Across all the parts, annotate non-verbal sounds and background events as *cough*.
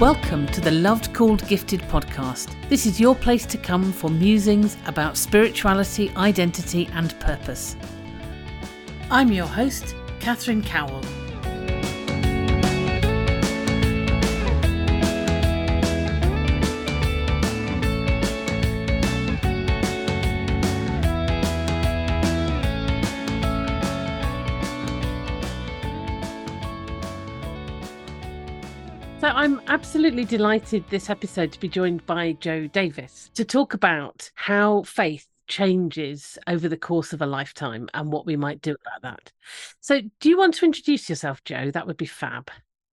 Welcome to the Loved Called Gifted podcast. This is your place to come for musings about spirituality, identity, and purpose. I'm your host, Catherine Cowell. Absolutely delighted this episode to be joined by Joe Davis to talk about how faith changes over the course of a lifetime and what we might do about that. So do you want to introduce yourself, Joe? That would be fab.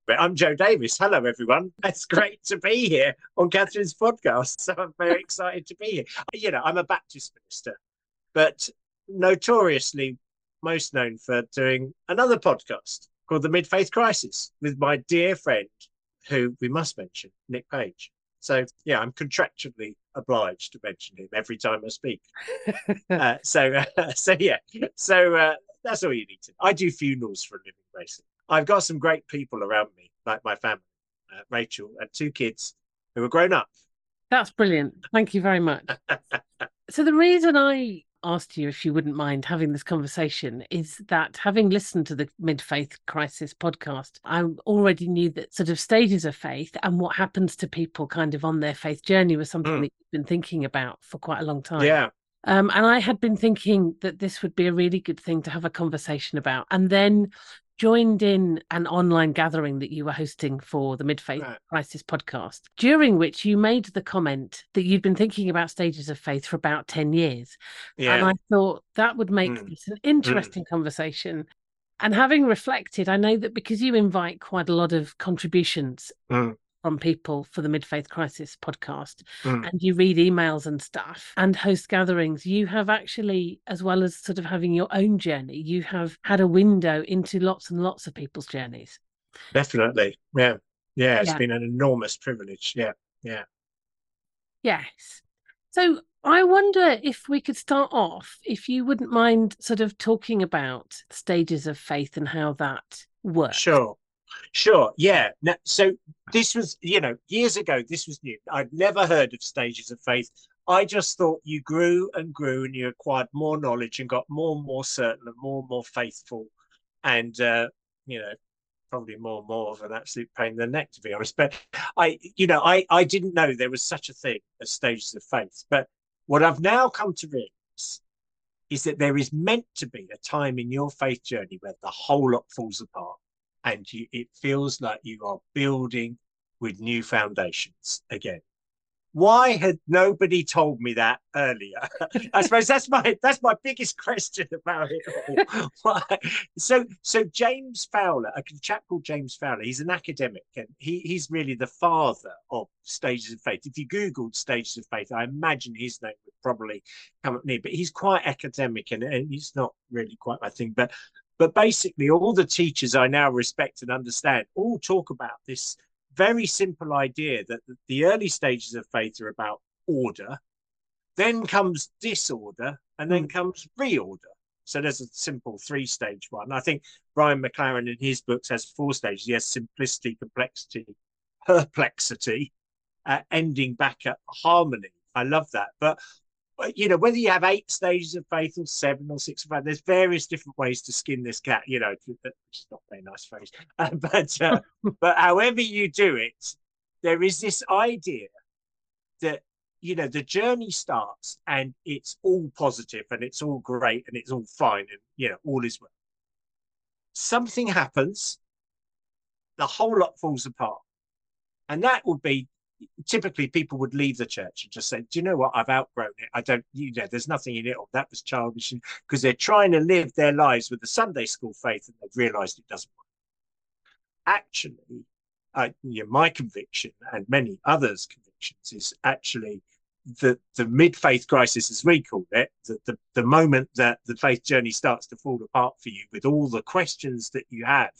I'm Joe Davis. Hello, everyone. *laughs* It's great to be here on Catherine's podcast. So I'm very excited to be here. You know, I'm a Baptist minister, but notoriously most known for doing another podcast called The Mid Faith Crisis with my dear friend who we must mention, Nick Page. So yeah, I'm contractually obliged to mention him every time I speak. *laughs* uh, so uh, *laughs* so yeah, so uh, that's all you need to. I do funerals for a living, basically. I've got some great people around me, like my family, uh, Rachel, and two kids who are grown up. That's brilliant. Thank you very much. *laughs* so the reason I asked you if you wouldn't mind having this conversation is that having listened to the Mid Faith Crisis podcast, I already knew that sort of stages of faith and what happens to people kind of on their faith journey was something mm. that you've been thinking about for quite a long time. Yeah. Um, and I had been thinking that this would be a really good thing to have a conversation about. And then joined in an online gathering that you were hosting for the Mid Faith right. Crisis podcast, during which you made the comment that you'd been thinking about stages of faith for about 10 years. Yeah. And I thought that would make mm. this an interesting mm. conversation. And having reflected, I know that because you invite quite a lot of contributions mm from people for the Mid Faith Crisis podcast, mm. and you read emails and stuff and host gatherings, you have actually, as well as sort of having your own journey, you have had a window into lots and lots of people's journeys. Definitely. Yeah. Yeah. It's yeah. been an enormous privilege. Yeah. Yeah. Yes. So I wonder if we could start off, if you wouldn't mind sort of talking about stages of faith and how that works. Sure. Sure. Yeah. Now, so this was, you know, years ago, this was new. I'd never heard of stages of faith. I just thought you grew and grew and you acquired more knowledge and got more and more certain and more and more faithful. And, uh, you know, probably more and more of an absolute pain in the neck, to be honest. But I, you know, I, I didn't know there was such a thing as stages of faith. But what I've now come to realize is that there is meant to be a time in your faith journey where the whole lot falls apart and you, it feels like you are building with new foundations again. Why had nobody told me that earlier? *laughs* I suppose that's my that's my biggest question about it. *laughs* Why? So so James Fowler, a chap called James Fowler, he's an academic and he, he's really the father of stages of faith. If you Googled stages of faith, I imagine his name would probably come up near, but he's quite academic and, and he's not really quite my thing. But but basically, all the teachers I now respect and understand all talk about this very simple idea that the early stages of faith are about order, then comes disorder, and then mm. comes reorder. So there's a simple three stage one. I think Brian McLaren in his books has four stages. He has simplicity, complexity, perplexity, uh, ending back at harmony. I love that. But you know, whether you have eight stages of faith or seven or six of faith, there's various different ways to skin this cat. You know, is not a very nice phrase, *laughs* uh, but uh, *laughs* but however you do it, there is this idea that you know the journey starts and it's all positive and it's all great and it's all fine and you know all is well. Something happens, the whole lot falls apart, and that would be typically people would leave the church and just say, "Do you know what? I've outgrown it. I don't. You know, there's nothing in it. Or that was childish." Because they're trying to live their lives with the Sunday school faith, and they've realised it doesn't work. Actually, you know, my conviction and many others' convictions is actually the the mid faith crisis, as we call it, the, the the moment that the faith journey starts to fall apart for you, with all the questions that you have.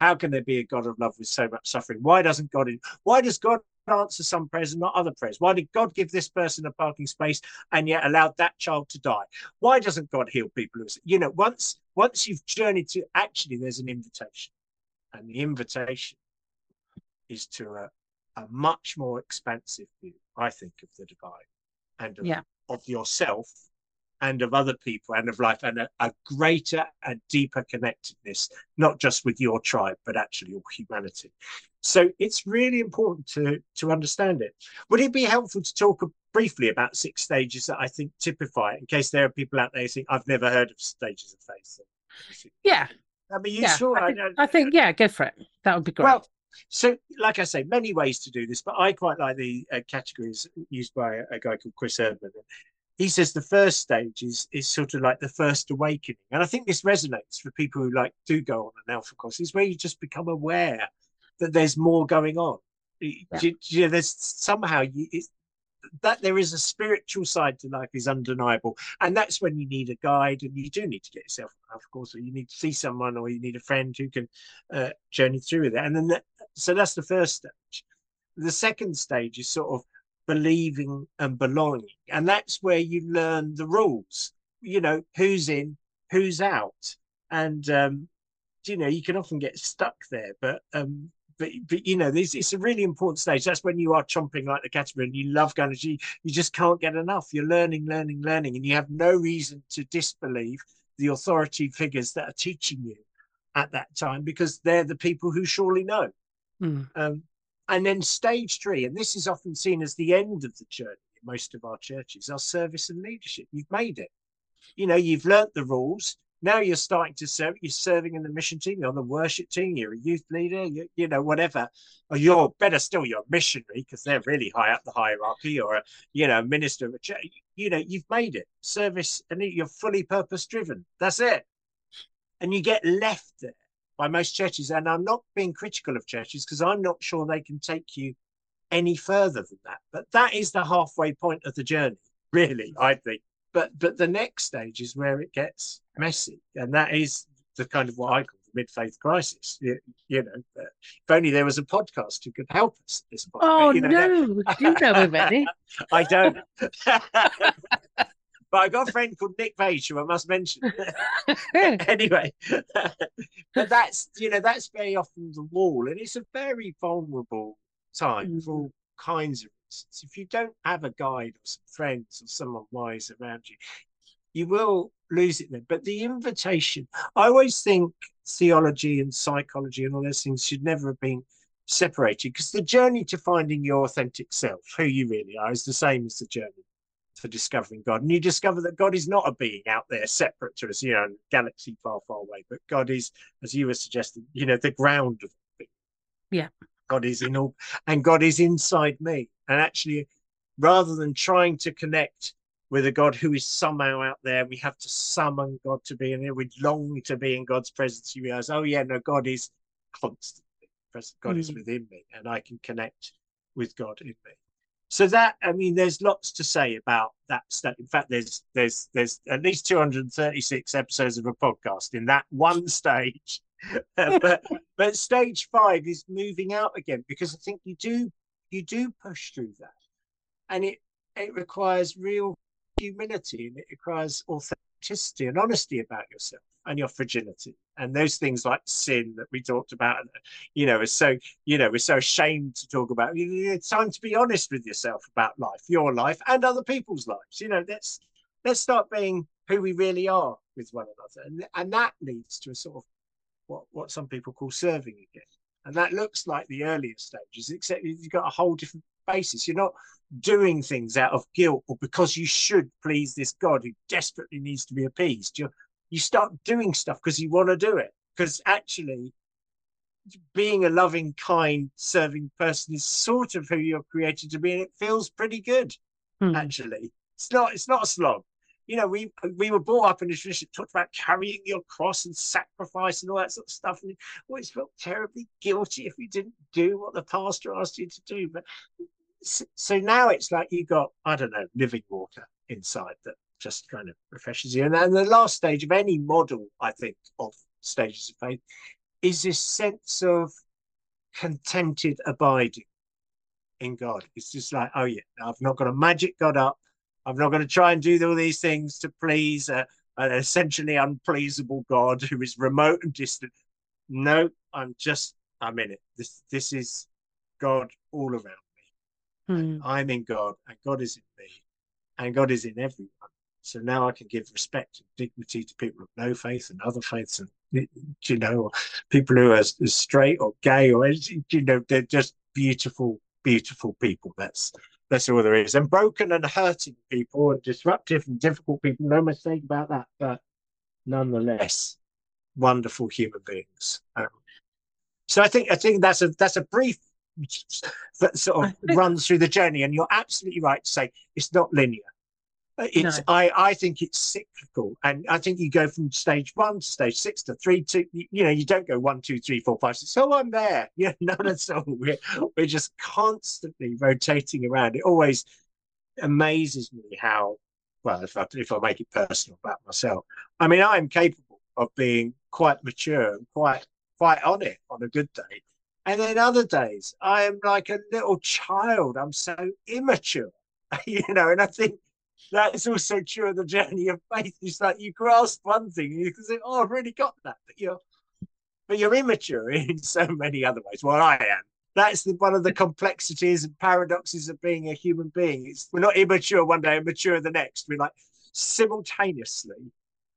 How can there be a God of love with so much suffering? Why doesn't God? In, why does God answer some prayers and not other prayers? Why did God give this person a parking space and yet allowed that child to die? Why doesn't God heal people? You know, once once you've journeyed to actually, there's an invitation, and the invitation is to a, a much more expansive view, I think, of the divine and of, yeah. of yourself and of other people and of life and a, a, greater and deeper connectedness, not just with your tribe, but actually all humanity. So it's really important to, to understand it. Would it be helpful to talk briefly about six stages that I think typify it, in case there are people out there who think, I've never heard of stages of faith? Yeah. That'd be useful. Yeah, I, think, I, I think, yeah, go for it. That would be great. Well, so, like I say, many ways to do this, but I quite like the uh, categories used by a, a, guy called Chris Erdman he says the first stage is is sort of like the first awakening, and I think this resonates for people who like do go on an alpha course. Is where you just become aware that there's more going on. Yeah. You, you know, there's somehow you, that there is a spiritual side to life is undeniable, and that's when you need a guide, and you do need to get yourself alpha course, or you need to see someone, or you need a friend who can uh, journey through with it. And then, that, so that's the first stage. The second stage is sort of believing and belonging. And that's where you learn the rules, you know, who's in, who's out. And, um, you know, you can often get stuck there, but, um, but, but you know, this it's a really important stage. That's when you are chomping like the caterpillar and you love going to, you, you just can't get enough. You're learning, learning, learning, and you have no reason to disbelieve the authority figures that are teaching you at that time because they're the people who surely know. Mm. Um, and then stage three, and this is often seen as the end of the journey in most of our churches, our service and leadership. You've made it. You know, you've learnt the rules. Now you're starting to serve. You're serving in the mission team. You're on the worship team. You're a youth leader. You, you know, whatever. Or you're better still. You're a missionary because they're really high up the hierarchy. Or a, you know, minister of a church. You know, you've made it. Service, and you're fully purpose driven. That's it. And you get left there by most churches. And I'm not being critical of churches because I'm not sure they can take you any further than that. But that is the halfway point of the journey, really, I think. But but the next stage is where it gets messy, and that is the kind of what I call the mid-faith crisis. You, you know, if only there was a podcast who could help us at this point. Oh you know, no, that... you know? *laughs* I don't. *laughs* but I got a friend called Nick Page who I must mention. *laughs* anyway, but that's you know that's very often the wall, and it's a very vulnerable time mm. for all kinds of reasons. If you don't have a guide or some friends or someone wise around you, you will lose it then. But the invitation, I always think theology and psychology and all those things should never have been separated because the journey to finding your authentic self, who you really are, is the same as the journey for discovering God. And you discover that God is not a being out there separate to us, you know, galaxy far, far away, but God is, as you were suggesting, you know, the ground of it. Yeah. God is in all, and God is inside me. And actually, rather than trying to connect with a God who is somehow out there, we have to summon God to be in here. We long to be in God's presence. You realize, oh, yeah, no, God is constantly present. God mm. is within me, and I can connect with God in me so that i mean there's lots to say about that stuff in fact there's there's there's at least 236 episodes of a podcast in that one stage *laughs* but but stage five is moving out again because i think you do you do push through that. And it it requires real humility and it requires authenticity and honesty about yourself and your fragility. And those things like sin that we talked about you know is so you know we're so ashamed to talk about it's time to be honest with yourself about life your life and other people's lives. You know let's let's start being who we really are with one another. And, and that leads to a sort of what what some people call serving again and that looks like the earlier stages except you've got a whole different basis you're not doing things out of guilt or because you should please this god who desperately needs to be appeased you're you start doing stuff because you want to do it. Because actually, being a loving, kind, serving person is sort of who you're created to be, and it feels pretty good. Hmm. Actually, it's not. It's not a slog. You know, we we were brought up in a tradition that talked about carrying your cross and sacrifice and all that sort of stuff, and always felt terribly guilty if we didn't do what the pastor asked you to do. But so now it's like you got I don't know living water inside that just kind of refreshes you. And then the last stage of any model, I think, of stages of faith is this sense of contented abiding in God. It's just like, oh yeah, I've not got to magic God up. I'm not going to try and do all these things to please a, an essentially unpleasable God who is remote and distant. No, I'm just, I'm in it. This, this is, God all around me. Mm. I'm in God, and God is in me, and God is in everyone. So now I can give respect and dignity to people of no faith and other faiths, and you know, people who are straight or gay or you know, they're just beautiful, beautiful people. That's that's all there is. And broken and hurting people and disruptive and difficult people, no mistake about that. But nonetheless, wonderful human beings. Um, so I think I think that's a that's a brief that sort of runs through the journey. And you're absolutely right to say it's not linear. It's no. I I think it's cyclical, and I think you go from stage one to stage six to three to you, you know you don't go one two three four five six. So I'm there. *laughs* Yeah, none at all. We're we're just constantly rotating around. It always amazes me how well if I if I make it personal about myself. I mean I am capable of being quite mature and quite quite on it on a good day, and then other days I am like a little child. I'm so immature, *laughs* you know, and I think that is also true of the journey of faith. It's like you grasp one thing and you can say, "Oh, I've really got that," but you're, but you're immature *laughs* in so many other ways. Well, I am. That's the, one of the complexities and paradoxes of being a human being. It's we're not immature one day and mature the next. We're like simultaneously,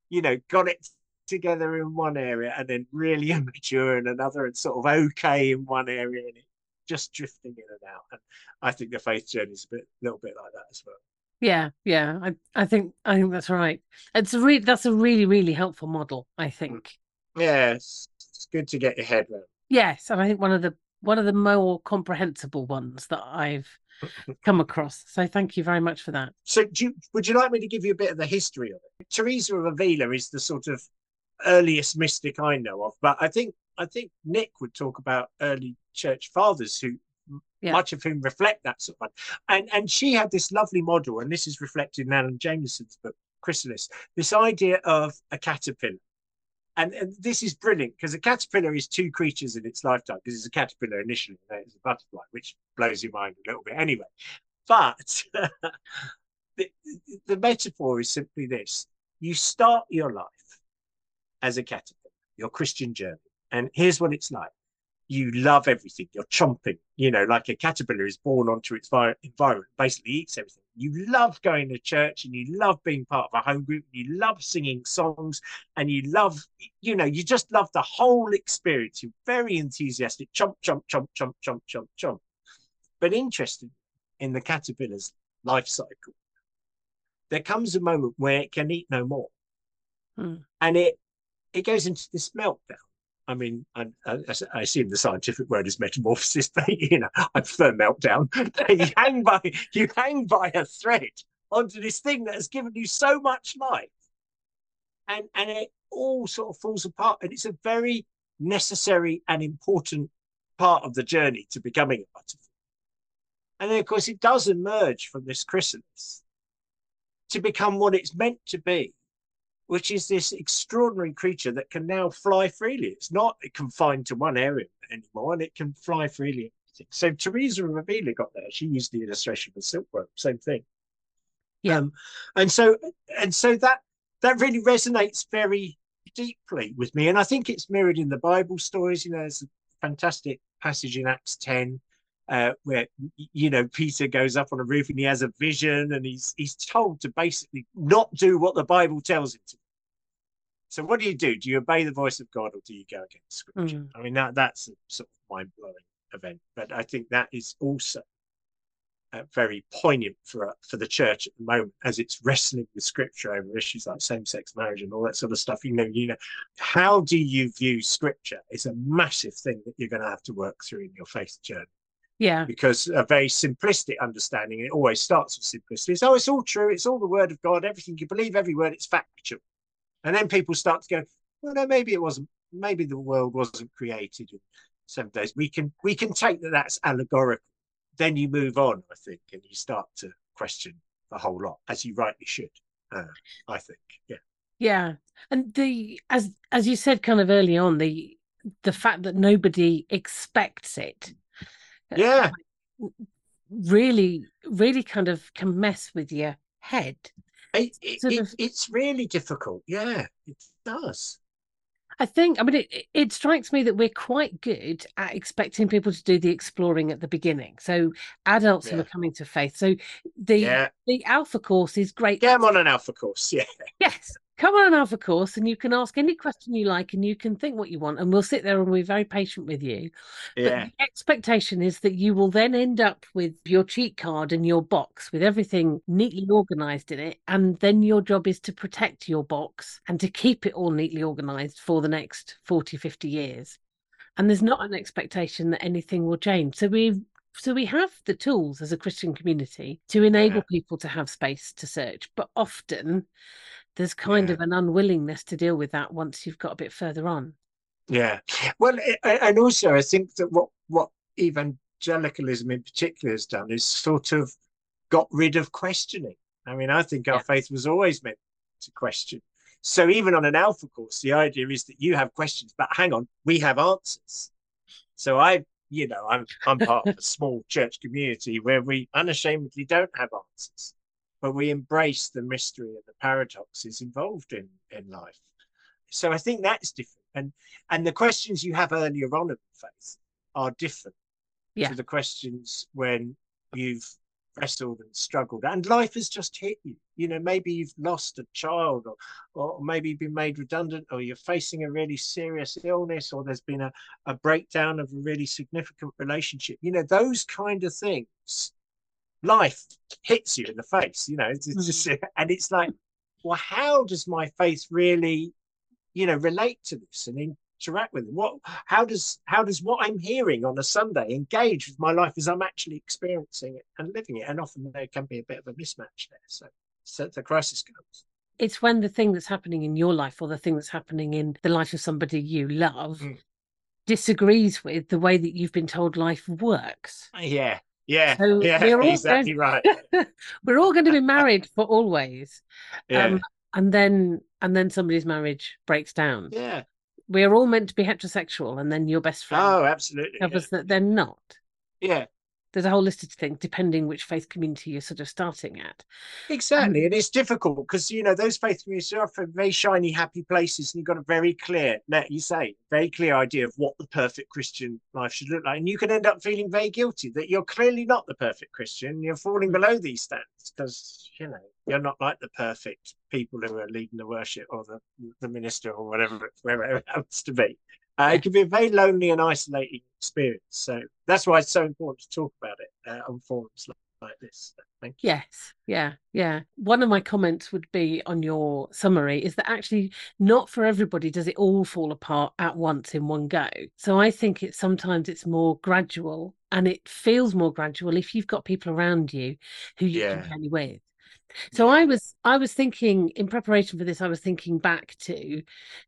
you know, got it together in one area and then really *laughs* immature in another, and sort of okay in one area and just drifting in and out. And I think the faith journey is a bit, little bit like that as well. Yeah, yeah. I, I think I think that's right. It's a really that's a really, really helpful model, I mm. think. Yes. It's good to get your head around. Yes, and I think one of the one of the more comprehensible ones that I've *laughs* come across. So thank you very much for that. So you, would you like me to give you a bit of the history of it? Teresa of Avila is the sort of earliest mystic I know of, but I think I think Nick would talk about early church fathers who yeah. much of whom reflect that sort of one. And and she had this lovely model, and this is reflected in Alan Jamieson's book, Chrysalis, this idea of a caterpillar. And, and this is brilliant because a caterpillar is two creatures in its lifetime because it's a caterpillar initially, and then it's a butterfly, which blows your mind a little bit anyway. But *laughs* the, the metaphor is simply this you start your life as a caterpillar, your Christian journey. And here's what it's like you love everything. You're chomping, you know, like a caterpillar is born onto its environment, basically eats everything. You love going to church and you love being part of a home group. You love singing songs and you love, you know, you just love the whole experience. You're very enthusiastic. Chomp, chomp, chomp, chomp, chomp, chomp, chomp. But interesting in the caterpillar's life cycle, there comes a moment where it can eat no more. Hmm. And it it goes into this meltdown I mean, I, I, I, assume the scientific word is metamorphosis, *laughs* but you know, I prefer meltdown. *laughs* you hang by you hang by a thread onto this thing that has given you so much life, and and it all sort of falls apart. And it's a very necessary and important part of the journey to becoming a butterfly. And then, of course, it does emerge from this chrysalis to become what it's meant to be which is this extraordinary creature that can now fly freely. It's not confined to one area anymore, and it can fly freely. So Teresa of Avila got there. She used the illustration of silkworm, same thing. Yeah, um, and so and so that that really resonates very deeply with me, and I think it's mirrored in the Bible stories. You know, there's a fantastic passage in Acts ten uh, where you know Peter goes up on a roof and he has a vision and he's he's told to basically not do what the Bible tells him to so what do you do? Do you obey the voice of God or do you go against Scripture? Mm. I mean, that that's a sort of mind blowing event, but I think that is also uh, very poignant for for the church at the moment as it's wrestling with Scripture over issues like same sex marriage and all that sort of stuff. You know, you know, how do you view Scripture is a massive thing that you're going to have to work through in your faith journey. Yeah. Because a very simplistic understanding, it always starts with simplicity. So oh, it's all true. It's all the word of God. Everything you believe, every word, it's factual. And then people start to go, well, no, maybe it wasn't. Maybe the world wasn't created in seven days. We can we can take that that's allegorical. Then you move on, I think, and you start to question the whole lot, as you rightly should. Uh, I think, yeah, yeah. And the as as you said, kind of early on, the the fact that nobody expects it, yeah, really, really kind of can mess with your head it, it, it, it's really difficult. Yeah, it does. I think, I mean, it, it strikes me that we're quite good at expecting people to do the exploring at the beginning. So adults yeah. who are coming to faith. So the yeah. the Alpha course is great. Get them on an Alpha course. Yeah. *laughs* Yes come on alpha course and you can ask any question you like and you can think what you want and we'll sit there and we're very patient with you. Yeah. but the expectation is that you will then end up with your cheat card and your box with everything neatly organized in it. And then your job is to protect your box and to keep it all neatly organized for the next 40 50 years. And there's not an expectation that anything will change. So we so we have the tools as a christian community to enable yeah. people to have space to search. But often there's kind yeah. of an unwillingness to deal with that once you've got a bit further on. Yeah, well, and also I think that what what evangelicalism in particular has done is sort of got rid of questioning. I mean, I think our yeah. faith was always meant to question. So even on an alpha course, the idea is that you have questions, but hang on, we have answers. So I, you know, I'm I'm part of a small church community where we unashamedly don't have answers but we embrace the mystery and the paradoxes involved in in life. So I think that's different. And and the questions you have earlier on in faith are different yeah. to the questions when you've wrestled and struggled and life has just hit you you know maybe you've lost a child or or maybe you've been made redundant or you're facing a really serious illness or there's been a, a breakdown of a really significant relationship you know those kind of things life hits you in the face, you know, it's, it's just, mm. *laughs* and it's like, well, how does my faith really, you know, relate to this and interact with it? What, how does, how does what I'm hearing on a Sunday engage with my life as I'm actually experiencing it and living it? And often there can be a bit of a mismatch there. So, so the crisis comes. It's when the thing that's happening in your life or the thing that's happening in the life of somebody you love mm. disagrees with the way that you've been told life works. Yeah, yeah, so yeah, we're all exactly going, right. *laughs* we're all going to be married for always. Yeah. Um, and then and then somebody's marriage breaks down. Yeah. We're all meant to be heterosexual, and then your best friend oh, absolutely covers yeah. that they're not. Yeah, there's a whole list of things depending which faith community you're sort of starting at. Exactly, um, and it's difficult because you know those faith communities are often very shiny, happy places, and you've got a very clear, let you say, very clear idea of what the perfect Christian life should look like, and you can end up feeling very guilty that you're clearly not the perfect Christian. You're falling below these standards because you know you're not like the perfect people who are leading the worship or the the minister or whatever wherever it happens to be. Uh, it can be a very lonely and isolating experience. So that's why it's so important to talk about it uh, on forums like, like this. Thank you. Yes, yeah, yeah. One of my comments would be on your summary is that actually not for everybody does it all fall apart at once in one go. So I think it's sometimes it's more gradual and it feels more gradual if you've got people around you who you yeah. can journey with. So I was I was thinking in preparation for this, I was thinking back to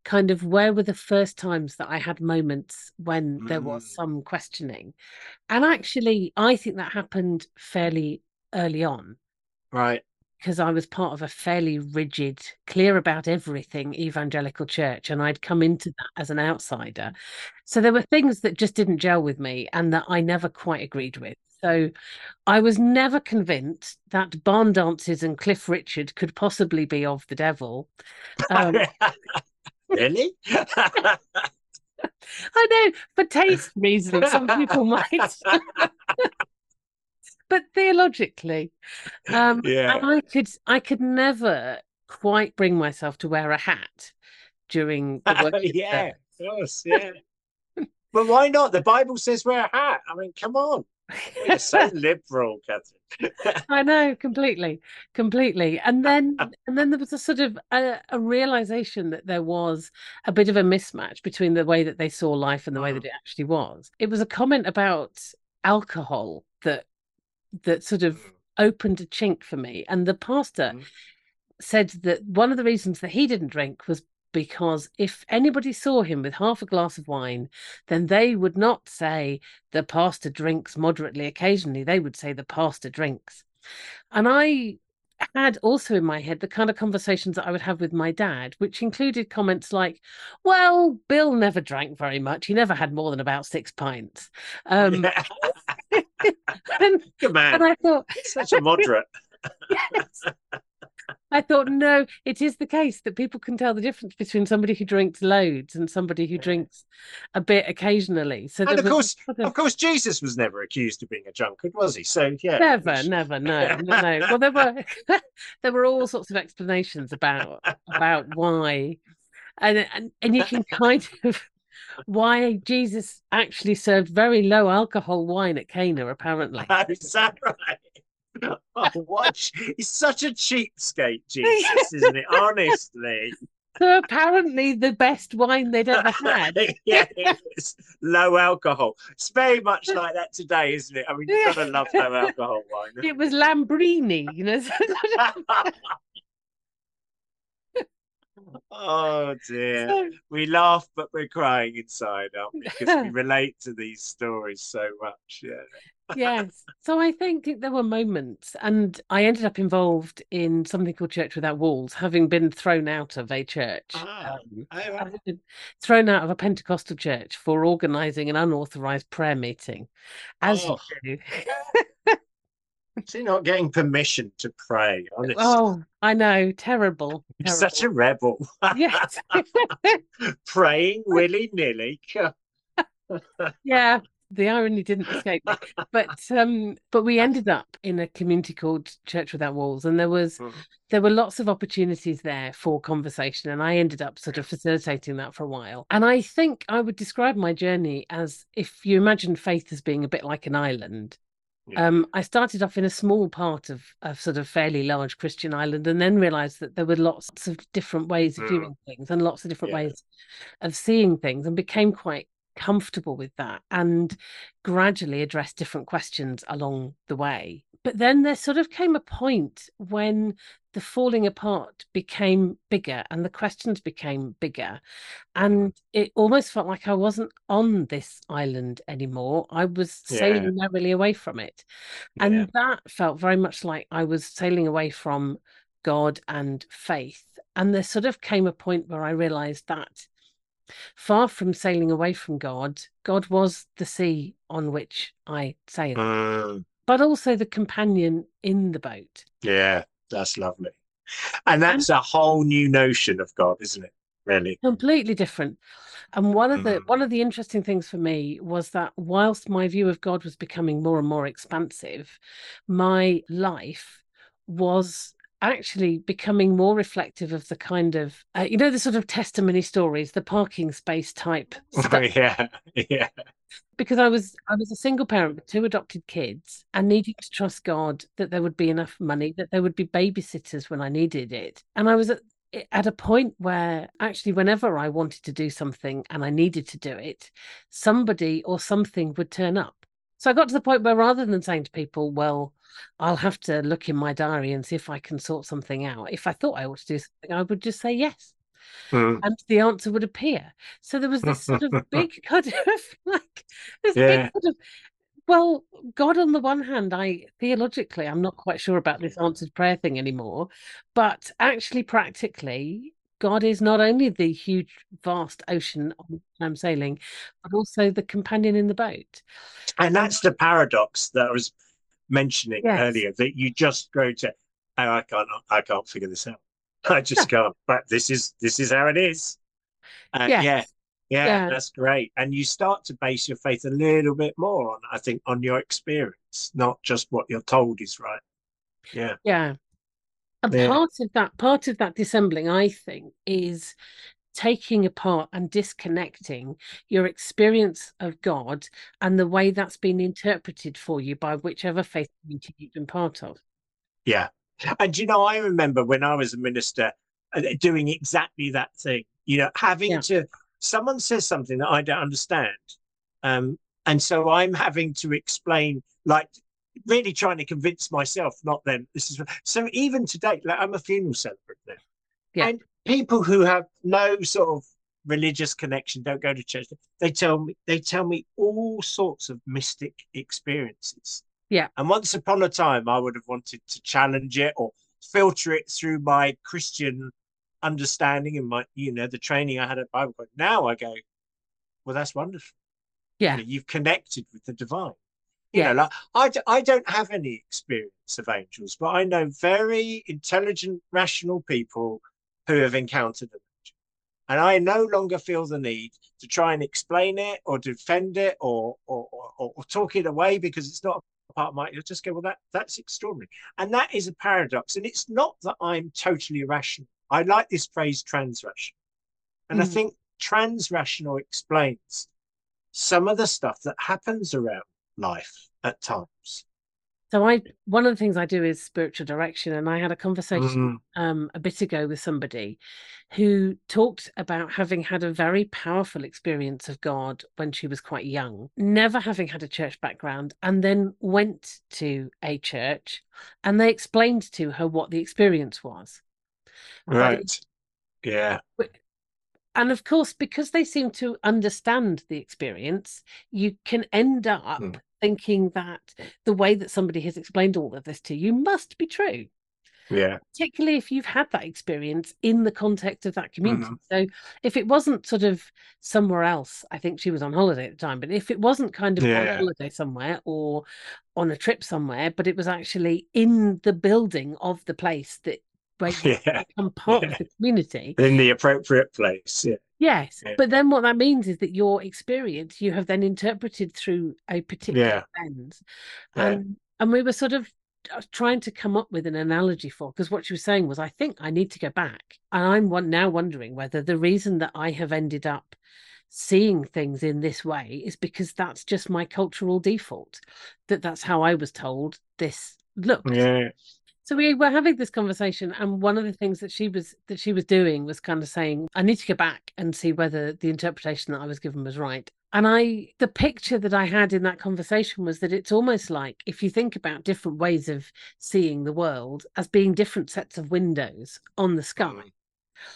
kind of where were the first times that I had moments when mm. there was mm. some questioning. And actually I think that happened fairly early on. Right. Because I was part of a fairly rigid, clear about everything evangelical church, and I'd come into that as an outsider. So there were things that just didn't gel with me and that I never quite agreed with. So I was never convinced that barn dances and Cliff Richard could possibly be of the devil. Um, *laughs* really? *laughs* I know, for taste reasons, some people might. *laughs* but theologically, um, yeah. I could I could never quite bring myself to wear a hat during the worship. yeah, of course, yeah. but why not? The Bible says wear a hat. I mean, come on. *laughs* You're so liberal, Catherine. I know completely, completely. And then, *laughs* and then there was a sort of a, a, realization that there was a bit of a mismatch between the way that they saw life and the way that mm. it actually was. It was a comment about alcohol that that sort of mm. opened a chink for me. And the pastor mm. said that one of the reasons that he didn't drink was because if anybody saw him with half a glass of wine, then they would not say the pastor drinks moderately occasionally. They would say the pastor drinks. And I had also in my head the kind of conversations that I would have with my dad, which included comments like, well, Bill never drank very much. He never had more than about six pints. Um, yeah. *laughs* and, Good man. And I thought, such a moderate. *laughs* yes. I thought, no, it is the case that people can tell the difference between somebody who drinks loads and somebody who drinks a bit occasionally. So, and of course, sort of... of... course, Jesus was never accused of being a drunkard, was he? So, yeah, never, was... never, no, *laughs* no, no. Well, there were *laughs* there were all sorts of explanations about about why, and and and you can *laughs* kind of why Jesus actually served very low alcohol wine at Cana, apparently. Oh, is that right? Oh, what? He's such a cheapskate, *laughs* Jesus, isn't it? Honestly. So apparently the best wine they'd ever *laughs* had. yeah, it's low alcohol. It's very much *laughs* like that today, isn't it? I mean, you've got to love low alcohol wine. It was Lambrini, you know. oh dear. So, we laugh, but we're crying inside, aren't we? Because we relate to these stories so much. Yeah yes. So I think there were moments, and I ended up involved in something called Church Without Walls, having been thrown out of a church, ah, um, thrown out of a Pentecostal church for organising an unauthorised prayer meeting, as oh. you do. See, not getting permission to pray. Honestly. Oh, I know, terrible. terrible. Such a rebel. Yes, *laughs* praying *laughs* willy nilly. *laughs* yeah, the irony didn't escape me. But *laughs* um, but we ended up in a community called Church Without Walls, and there was mm. there were lots of opportunities there for conversation, and I ended up sort of facilitating that for a while. And I think I would describe my journey as if you imagine faith as being a bit like an island. Yeah. Um, I started off in a small part of of sort of fairly large Christian island, and then realised that there were lots of different ways of mm. viewing things and lots of different yeah. ways of seeing things, and became quite comfortable with that and gradually address different questions along the way. But then there sort of came a point when the falling apart became bigger and the questions became bigger. Mm-hmm. And it almost felt like I wasn't on this island anymore. I was sailing yeah. merrily away from it. And yeah. that felt very much like I was sailing away from God and faith. And there sort of came a point where I realized that Far from sailing away from God, God was the sea on which I sailed, mm. but also the companion in the boat. Yeah, that's lovely. And that's and, a whole new notion of God, isn't it? Really, completely different. And one of the mm. one of the interesting things for me was that whilst my view of God was becoming more and more expansive, my life was actually becoming more reflective of the kind of uh, you know the sort of testimony stories the parking space type. *laughs* Oh, yeah yeah. Because i was i was a single parent with two adopted kids and needing to trust god that there would be enough money that there would be babysitters when i needed it. And i was at at a point where actually whenever i wanted to do something and i needed to do it somebody or something would turn up so i got to the point where rather than saying to people well I'll have to look in my diary and see if I can sort something out. If I thought I ought to do something, I would just say yes. Mm. And the answer would appear. So there was this sort of *laughs* big kind of *laughs* like this yeah. big sort of well, God on the one hand, I theologically I'm not quite sure about this answered prayer thing anymore, but actually practically God is not only the huge, vast ocean I'm sailing, but also the companion in the boat. And that's the paradox that I was mentioning yes. earlier that you just go to oh, I can't I can't figure this out. *laughs* I just can't. But this is this is how it is. Uh, yes. yeah, yeah, yeah, that's great. And you start to base your faith a little bit more on, I think, on your experience, not just what you're told is right. Yeah. Yeah. And yeah. part of that, part of that dissembling, I think, is taking apart and disconnecting your experience of God and the way that's been interpreted for you by whichever faith community you've been part of. Yeah. And you know, I remember when I was a minister uh, doing exactly that thing, you know, having yeah. to, someone says something that I don't understand. Um, and so I'm having to explain, like, really trying to convince myself, not them. This is so. Even today, like I'm a funeral celebrant now, yeah. and people who have no sort of religious connection don't go to church they tell me they tell me all sorts of mystic experiences yeah and once upon a time i would have wanted to challenge it or filter it through my christian understanding and my you know the training i had at bible college now i go well that's wonderful yeah you know, you've connected with the divine yeah. know, like I, d- I don't have any experience of angels, but I know very intelligent, rational people who have encountered them. And I no longer feel the need to try and explain it or defend it or or, or, or talk it away because it's not part of my you just go, well, that that's extraordinary. And that is a paradox. And it's not that I'm totally rational. I like this phrase transrational. And mm. I think transrational explains some of the stuff that happens around life at times. So I one of the things I do is spiritual direction, and I had a conversation mm. um, a bit ago with somebody who talked about having had a very powerful experience of God when she was quite young, never having had a church background, and then went to a church, and they explained to her what the experience was. Right. But, yeah. And of course, because they seem to understand the experience, you can end up mm thinking that the way that somebody has explained all of this to you must be true. Yeah. Particularly if you've had that experience in the context of that community. Mm-hmm. So if it wasn't sort of somewhere else, I think she was on holiday at the time, but if it wasn't kind of yeah. on holiday somewhere or on a trip somewhere, but it was actually in the building of the place that where you *laughs* yeah. become part yeah. of the community. In the appropriate place. Yeah. Yes, yeah. but then what that means is that your experience you have then interpreted through a particular lens, and and we were sort of uh, trying to come up with an analogy for because what she was saying was I think I need to go back, and I'm one, now wondering whether the reason that I have ended up seeing things in this way is because that's just my cultural default that that's how I was told this looked. Yeah so we were having this conversation, and one of the things that she was that she was doing was kind of saying, "I need to go back and see whether the interpretation that I was given was right." And I, the picture that I had in that conversation was that it's almost like if you think about different ways of seeing the world as being different sets of windows on the sky. Mm.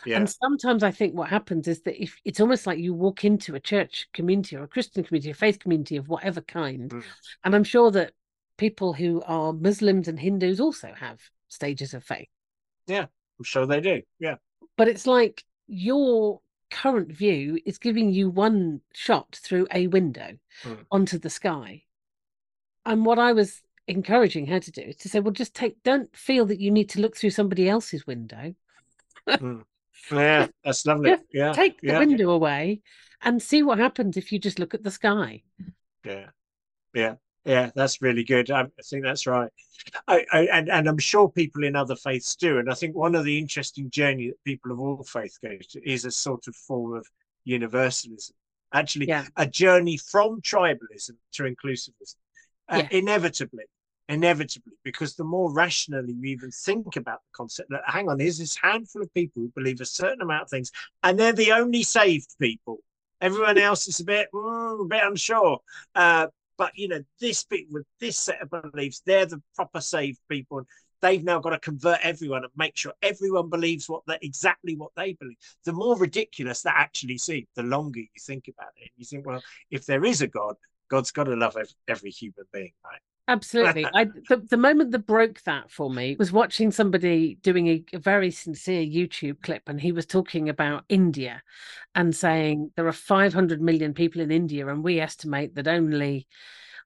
Yeah. And sometimes I think what happens is that if it's almost like you walk into a church community or a Christian community, a faith community of whatever kind, mm. and I'm sure that people who are Muslims and Hindus also have stages of faith. Yeah, I'm sure they do. Yeah. But it's like your current view is giving you one shot through a window mm. onto the sky. And what I was encouraging her to do is to say, well, just take, don't feel that you need to look through somebody else's window. mm. Yeah, that's lovely. Just yeah. Take the yeah. window away and see what happens if you just look at the sky. Yeah. Yeah. Yeah, that's really good. I, think that's right. I, I, and, and I'm sure people in other faiths do. And I think one of the interesting journey that people of all faith go to is a sort of form of universalism. Actually, yeah. a journey from tribalism to inclusivism. Uh, yeah. Inevitably, inevitably, because the more rationally we even think about the concept that, hang on, here's this handful of people who believe a certain amount of things, and they're the only saved people. Everyone else is a bit, mm, a bit unsure. Uh, but you know, this bit with this set of beliefs, they're the proper saved people. And they've now got to convert everyone and make sure everyone believes what they exactly what they believe. The more ridiculous that actually seems, the longer you think about it. You think, well, if there is a God, God's got to love every, every human being, right? Absolutely. I the, the moment that broke that for me was watching somebody doing a, a, very sincere YouTube clip and he was talking about India and saying there are 500 million people in India and we estimate that only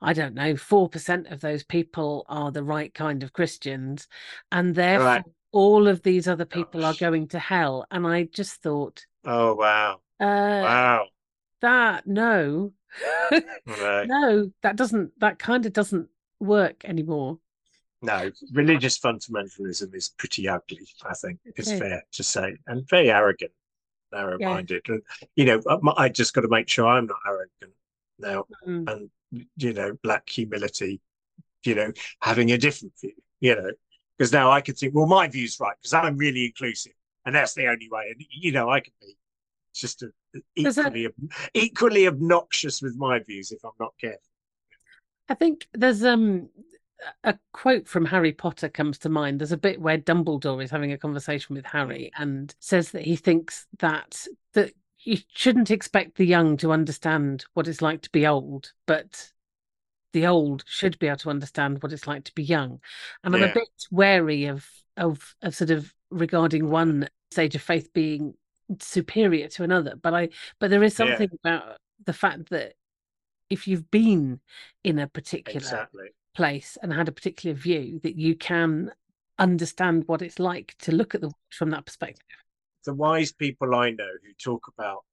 I don't know 4% of those people are the right kind of Christians and therefore right. all of these other people Gosh. are going to hell and I just thought Oh wow. Uh, wow. That no. *laughs* right. No, that doesn't that kind of doesn't work anymore. No, religious fundamentalism is pretty ugly. I think it's fair to say, and very arrogant, narrow-minded. Yeah. And you know, I just got to make sure I'm not arrogant now, mm. and you know, lack humility. You know, having a different view. You know, because now I can think, well, my view's right because I'm really inclusive, and that's the only way. And you know, I can be just a, equally that... equally obnoxious with my views if I'm not careful. I think there's um a quote from Harry Potter comes to mind. There's a bit where Dumbledore is having a conversation with Harry and says that he thinks that that you shouldn't expect the young to understand what it's like to be old, but the old should be able to understand what it's like to be young. And I'm a bit wary of of of sort of regarding one stage of faith being superior to another. But I but there is something yeah. about the fact that if you've been in a particular exactly. place and had a particular view that you can understand what it's like to look at the world from that perspective. The wise people I know who talk about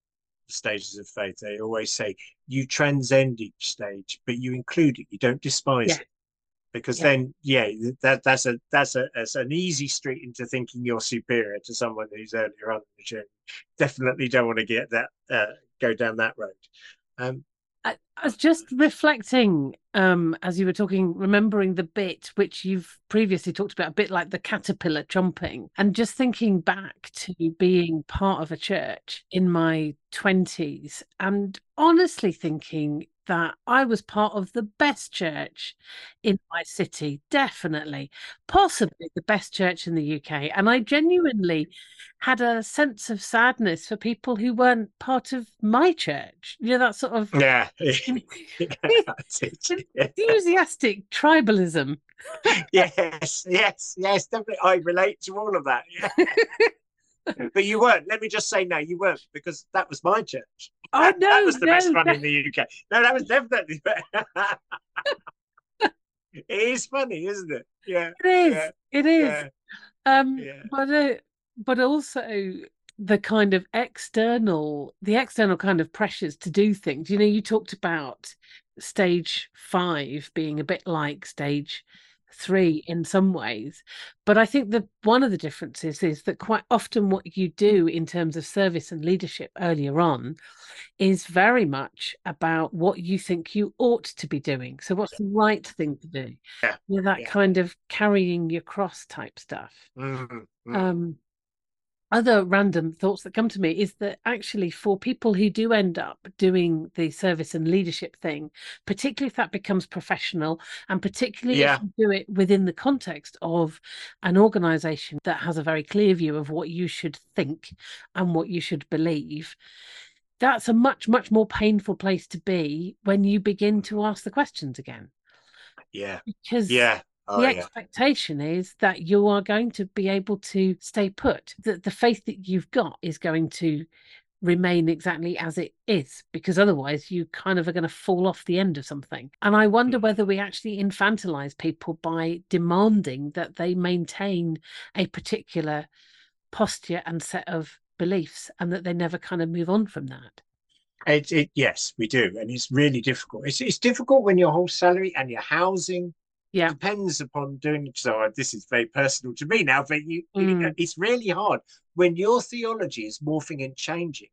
the stages of faith, they always say you transcend each stage, but you include it. You don't despise Yeah. it. Because Yeah. then, yeah, that that's a that's a that's an easy street into thinking you're superior to someone who's earlier on in the journey. Definitely don't want to get that uh, go down that road. Um, I, I was just reflecting um, as you were talking, remembering the bit which you've previously talked about, a bit like the caterpillar chomping, and just thinking back to being part of a church in my 20s, and honestly thinking that I was part of the best church in my city, definitely, possibly the best church in the UK. And I genuinely had a sense of sadness for people who weren't part of my church. You know, that sort of yeah, *laughs* That's it. Yeah. enthusiastic tribalism. yes, yes, yes, definitely. I relate to all of that. Yeah. *laughs* but you weren't. Let me just say, no, you weren't, because that was my church. Oh that, no, that was the no, best one in the UK. No, that was definitely. *laughs* it is funny, isn't it? Yeah, It is. Yeah, It is. yeah, Um, yeah. but uh, but also the kind of external, the external kind of pressures to do things. You know, you talked about stage five being a bit like stage three in some ways, but I think that one of the differences is that quite often what you do in terms of service and leadership earlier on is very much about what you think you ought to be doing. So, what's the right thing to do? Yeah, You know, that yeah. kind of carrying your cross type stuff. Mhm, mhm. Um, other random thoughts that come to me is that actually, for people who do end up doing the service and leadership thing, particularly if that becomes professional, and particularly Yeah. if you do it within the context of an organization that has a very clear view of what you should think and what you should believe, that's a much, much more painful place to be when you begin to ask the questions again. yeah, Because yeah. Oh, the yeah. expectation is that you are going to be able to stay put that the faith that you've got is going to remain exactly as it is because otherwise you kind of are going to fall off the end of something and i wonder Mm. whether we actually infantilize people by demanding that they maintain a particular posture and set of beliefs and that they never kind of move on from that It, it, yes, we do, and it's really difficult. It's it's difficult when your whole salary and your housing Yeah. depends upon doing. So uh, this is very personal to me now, but you, you- Mm. it's really hard when your theology is morphing and changing,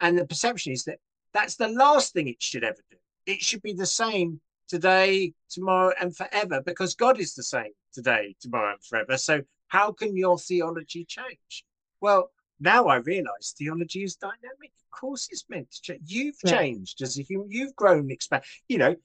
and the perception is that that's the last thing it should ever do. It should be the same today, tomorrow, and forever, because God is the same today, tomorrow, and forever. So how can your theology change? Well, now I realise theology is dynamic. Of course, it's meant to change. You've Yeah. changed as a human. You've grown, expand. You know,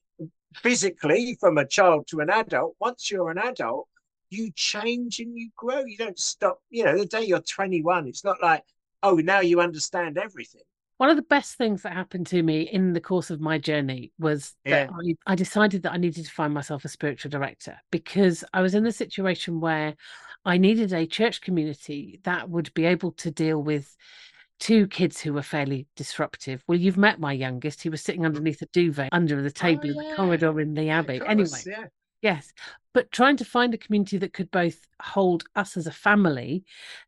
physically from a child to an adult. Once you're an adult, you change and you grow. You don't stop. You know, the day you're 21, it's not like, oh, now you understand everything. One of the best things that happened to me in the course of my journey was that I, I decided that I needed to find myself a spiritual director because I was in the situation where I needed a church community that would be able to deal with two kids who were fairly disruptive. Well, you've met my youngest. He was sitting underneath a duvet under the table in Mm. Oh, yeah. the corridor in the abbey. Anyway, yeah. Yes, but trying to find a community that could both hold us as a family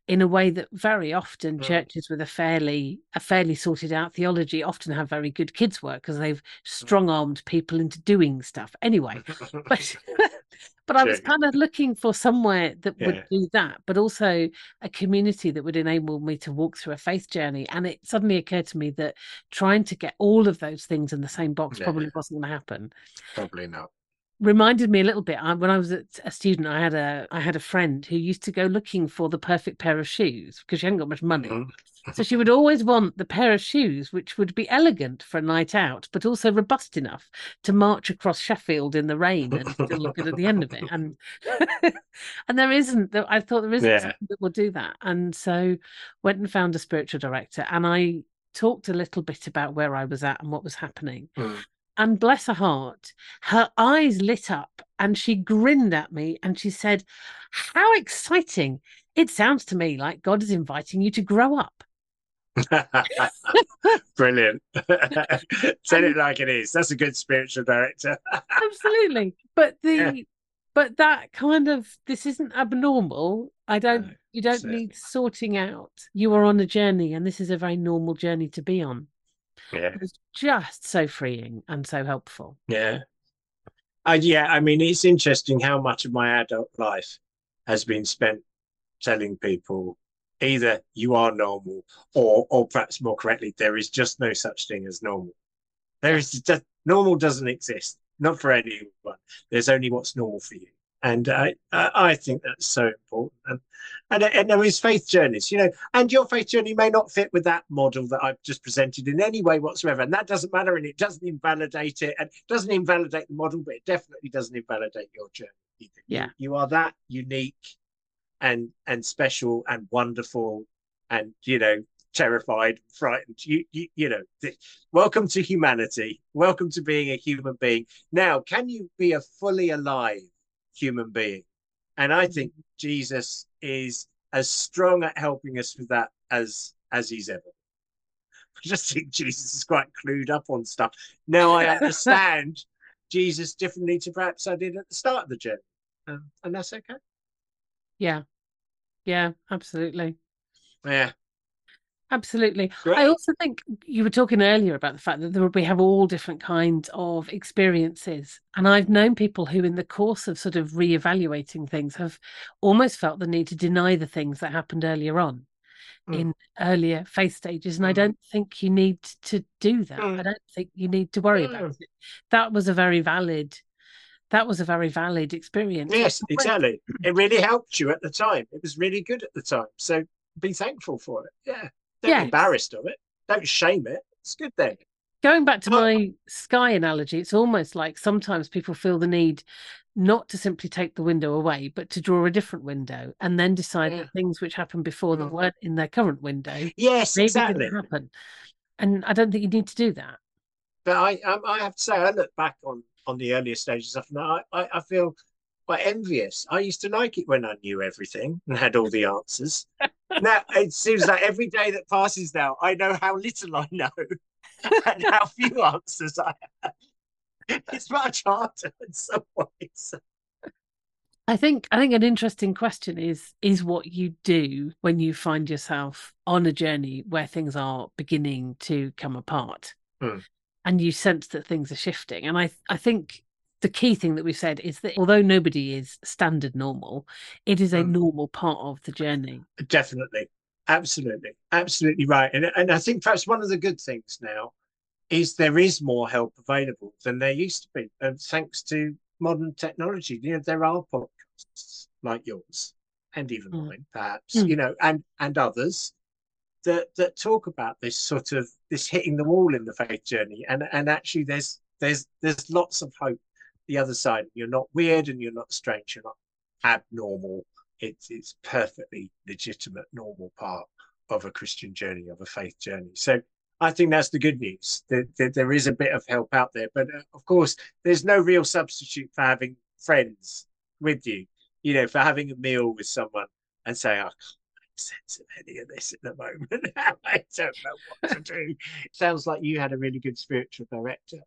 in a way that very often Mm. churches with a fairly a fairly sorted out theology often have very good kids work because they've strong armed people into doing stuff. Anyway, *laughs* but *laughs* but I was True. kind of looking for somewhere that Yeah. would do that, but also a community that would enable me to walk through a faith journey. And it suddenly occurred to me that trying to get all of those things in the same box Yeah. probably wasn't going to happen Probably not. Reminded me a little bit I, when I was a, a student I had a I had a friend who used to go looking for the perfect pair of shoes because she hadn't got much money Mhm. so she would always want the pair of shoes which would be elegant for a night out but also robust enough to march across Sheffield in the rain and still look good at the end of it and *laughs* and there isn't I thought there isn't Yeah. something that will do that and so went and found a spiritual director and I talked a little bit about where I was at and what was happening Mm. And bless her heart, her eyes lit up and she grinned at me and she said, How exciting! It sounds to me like God is inviting you to grow up. *laughs* Brilliant. *laughs* Tell it like it is. That's a good spiritual director. Absolutely. But the yeah. but that kind of this isn't abnormal. I don't no, you don't need sorting out. You are on a journey and this is a very normal journey to be on. Yeah. It's just so freeing and so helpful. Yeah. Uh, yeah, I mean, it's interesting how much of my adult life has been spent telling people either you are normal or or perhaps more correctly there is just no such thing as normal there is just normal doesn't exist not for anyone there's only what's normal for you and I, I think that's so important. And, and and there is faith journeys, you know, and your faith journey may not fit with that model that I've just presented in any way whatsoever, and that doesn't matter, and it doesn't invalidate it, and it doesn't invalidate the model, but it definitely doesn't invalidate your journey. Either. Yeah, you, are that unique and and special and wonderful, and you know terrified, frightened. You, you, you know, th- welcome to humanity. Welcome to being a human being. Now, can you be a fully alive human being. And I think mm-hmm. Jesus is as strong at helping us with that as as he's ever. *laughs* I just think Jesus is quite clued up on stuff. Now I understand *laughs* Jesus differently to perhaps I did at the start of the journey. Um, and that's okay. Yeah. Yeah, absolutely. Yeah. Absolutely. Great. I also think you were talking earlier about the fact that we have all different kinds of experiences. And I've known people who, in the course of sort of reevaluating things, have almost felt the need to deny the things that happened earlier on mm. in earlier faith stages. And mm. I don't think you need to do that. Mm. I don't think you need to worry about mm. it. That was a very valid. That was a very valid experience. Yes, exactly. It really helped you at the time. It was really good at the time. So be thankful for it. Yeah. Don't yes. be embarrassed of it. Don't shame it. It's good then. Going back to my sky analogy, it's almost like sometimes people feel the need not to simply take the window away, but to draw a different window and then decide yeah. that things which happened before that mm. weren't in their current window. Yes, exactly. Happen. And I don't think you need to do that. But I, I, I have to say, I look back on on the earlier stages of now. I, I feel quite envious. I used to like it when I knew everything and had all the answers. now it seems like every day that passes now, I know how little I know *laughs* and how few answers I have. It's much harder in some ways. I think I think an interesting question is is what you do when you find yourself on a journey where things are beginning to come apart. Hmm. And you sense that things are shifting. And I I think the key thing that we've said is that although nobody is standard normal, it is a mm. normal part of the journey. Definitely. Absolutely. Absolutely right. And, and I think perhaps one of the good things now is there is more help available than there used to be. And thanks to modern technology, you know, there are podcasts like yours and even mm. mine, perhaps, mm. you know, and and others that that talk about this sort of this hitting the wall in the faith journey. And and actually there's there's there's lots of hope the other side. You're not weird and you're not strange. You're not abnormal. It's it's perfectly legitimate, normal part of a Christian journey, of a faith journey. So I think that's the good news. That, that there is a bit of help out there, but uh, of course, there's no real substitute for having friends with you. You know, for having a meal with someone and say, "I can't make sense of any of this at the moment. *laughs* I don't know what to do." *laughs* Sounds like you had a really good spiritual director,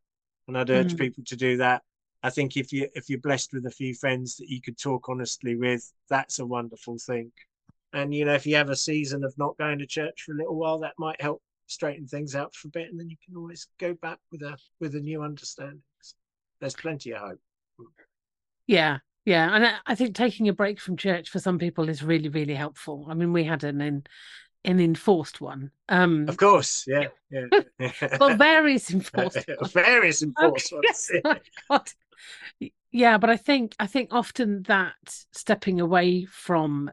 and I'd urge mm. people to do that I think if you if you're blessed with a few friends that you could talk honestly with, that's a wonderful thing. And you know, if you have a season of not going to church for a little while, that might help straighten things out for a bit, and then you can always go back with a with a new understanding. There's plenty of hope. Yeah, yeah, and I, think taking a break from church for some people is really really helpful. I mean, we had an in an enforced one. Um, of course, yeah, *laughs* yeah. well, various *laughs* enforced, various *laughs* enforced ones. Oh, yeah but i think i think often that stepping away from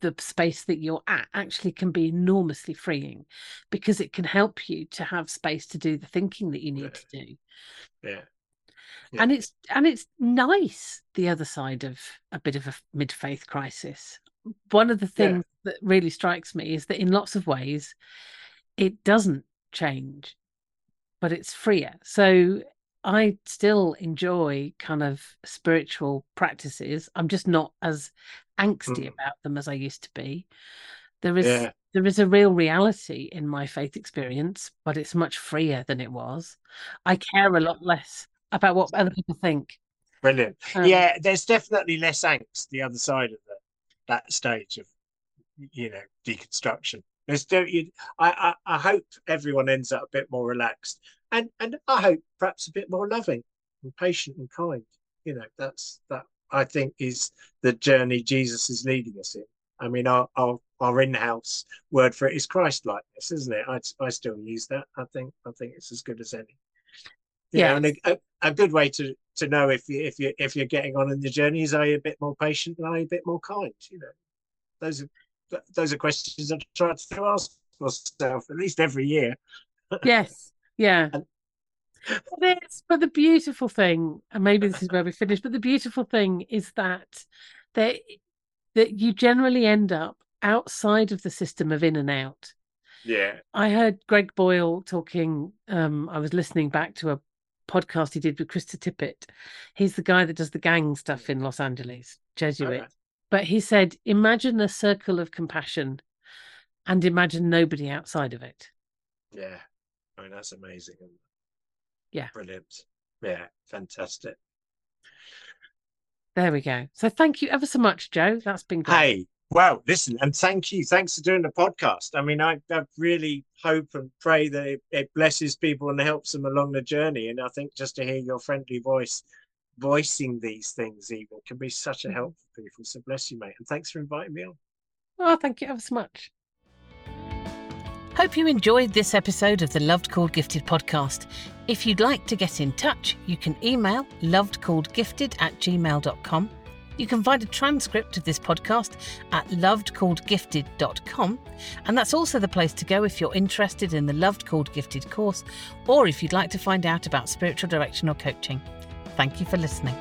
the space that you're at actually can be enormously freeing because it can help you to have space to do the thinking that you need to do yeah. yeah. and it's and it's nice the other side of a bit of a mid-faith crisis one of the things yeah. that really strikes me is that in lots of ways it doesn't change but it's freer so I still enjoy kind of spiritual practices. I'm just not as angsty mm. about them as I used to be. There is yeah. there is a real reality in my faith experience, but it's much freer than it was. I care a lot less about what other people think. Brilliant. Um, yeah, there's definitely less angst the other side of the, that stage of you know deconstruction. There's you, I, I I hope everyone ends up a bit more relaxed, and and I hope perhaps a bit more loving and patient and kind. You know, that's that I think is the journey Jesus is leading us in. I mean, our our, our in-house word for it is Christ-likeness, isn't it? I I still use that. I think I think it's as good as any. Yeah, and a, a, a, good way to to know if you if you if you're getting on in the journey is are you a bit more patient and are you a bit more kind? You know, those are those are questions I try to ask myself at least every year. Yes, yeah. and, but, but the beautiful thing, and maybe this is where we finish, but the beautiful thing is that that that you generally end up outside of the system of in and out. Yeah. I heard Greg Boyle talking. Um, I was listening back to a podcast he did with Krista Tippett. He's the guy that does the gang stuff in Los Angeles, Jesuit. But he said, imagine a circle of compassion and imagine nobody outside of it. Yeah. I mean, that's amazing. Yeah. Brilliant. Yeah. Fantastic. There we go. So thank you ever so much, Joe. That's been great. Hey, well, listen, and thank you. Thanks for doing the podcast. I mean, I, I really hope and pray that it, it, blesses people and helps them along the journey. And I think just to hear your friendly voice voicing these things even can be such a help for people. So bless you, mate. And thanks for inviting me on. Oh, thank you ever so much. Hope you enjoyed this episode of the Loved Called Gifted podcast. If you'd like to get in touch, you can email lovedcalledgifted at gmail.com you can find a transcript of this podcast at lovedcalledgifted.com, and that's also the place to go if you're interested in the Loved Called Gifted course or if you'd like to find out about spiritual direction or coaching. Thank you for listening.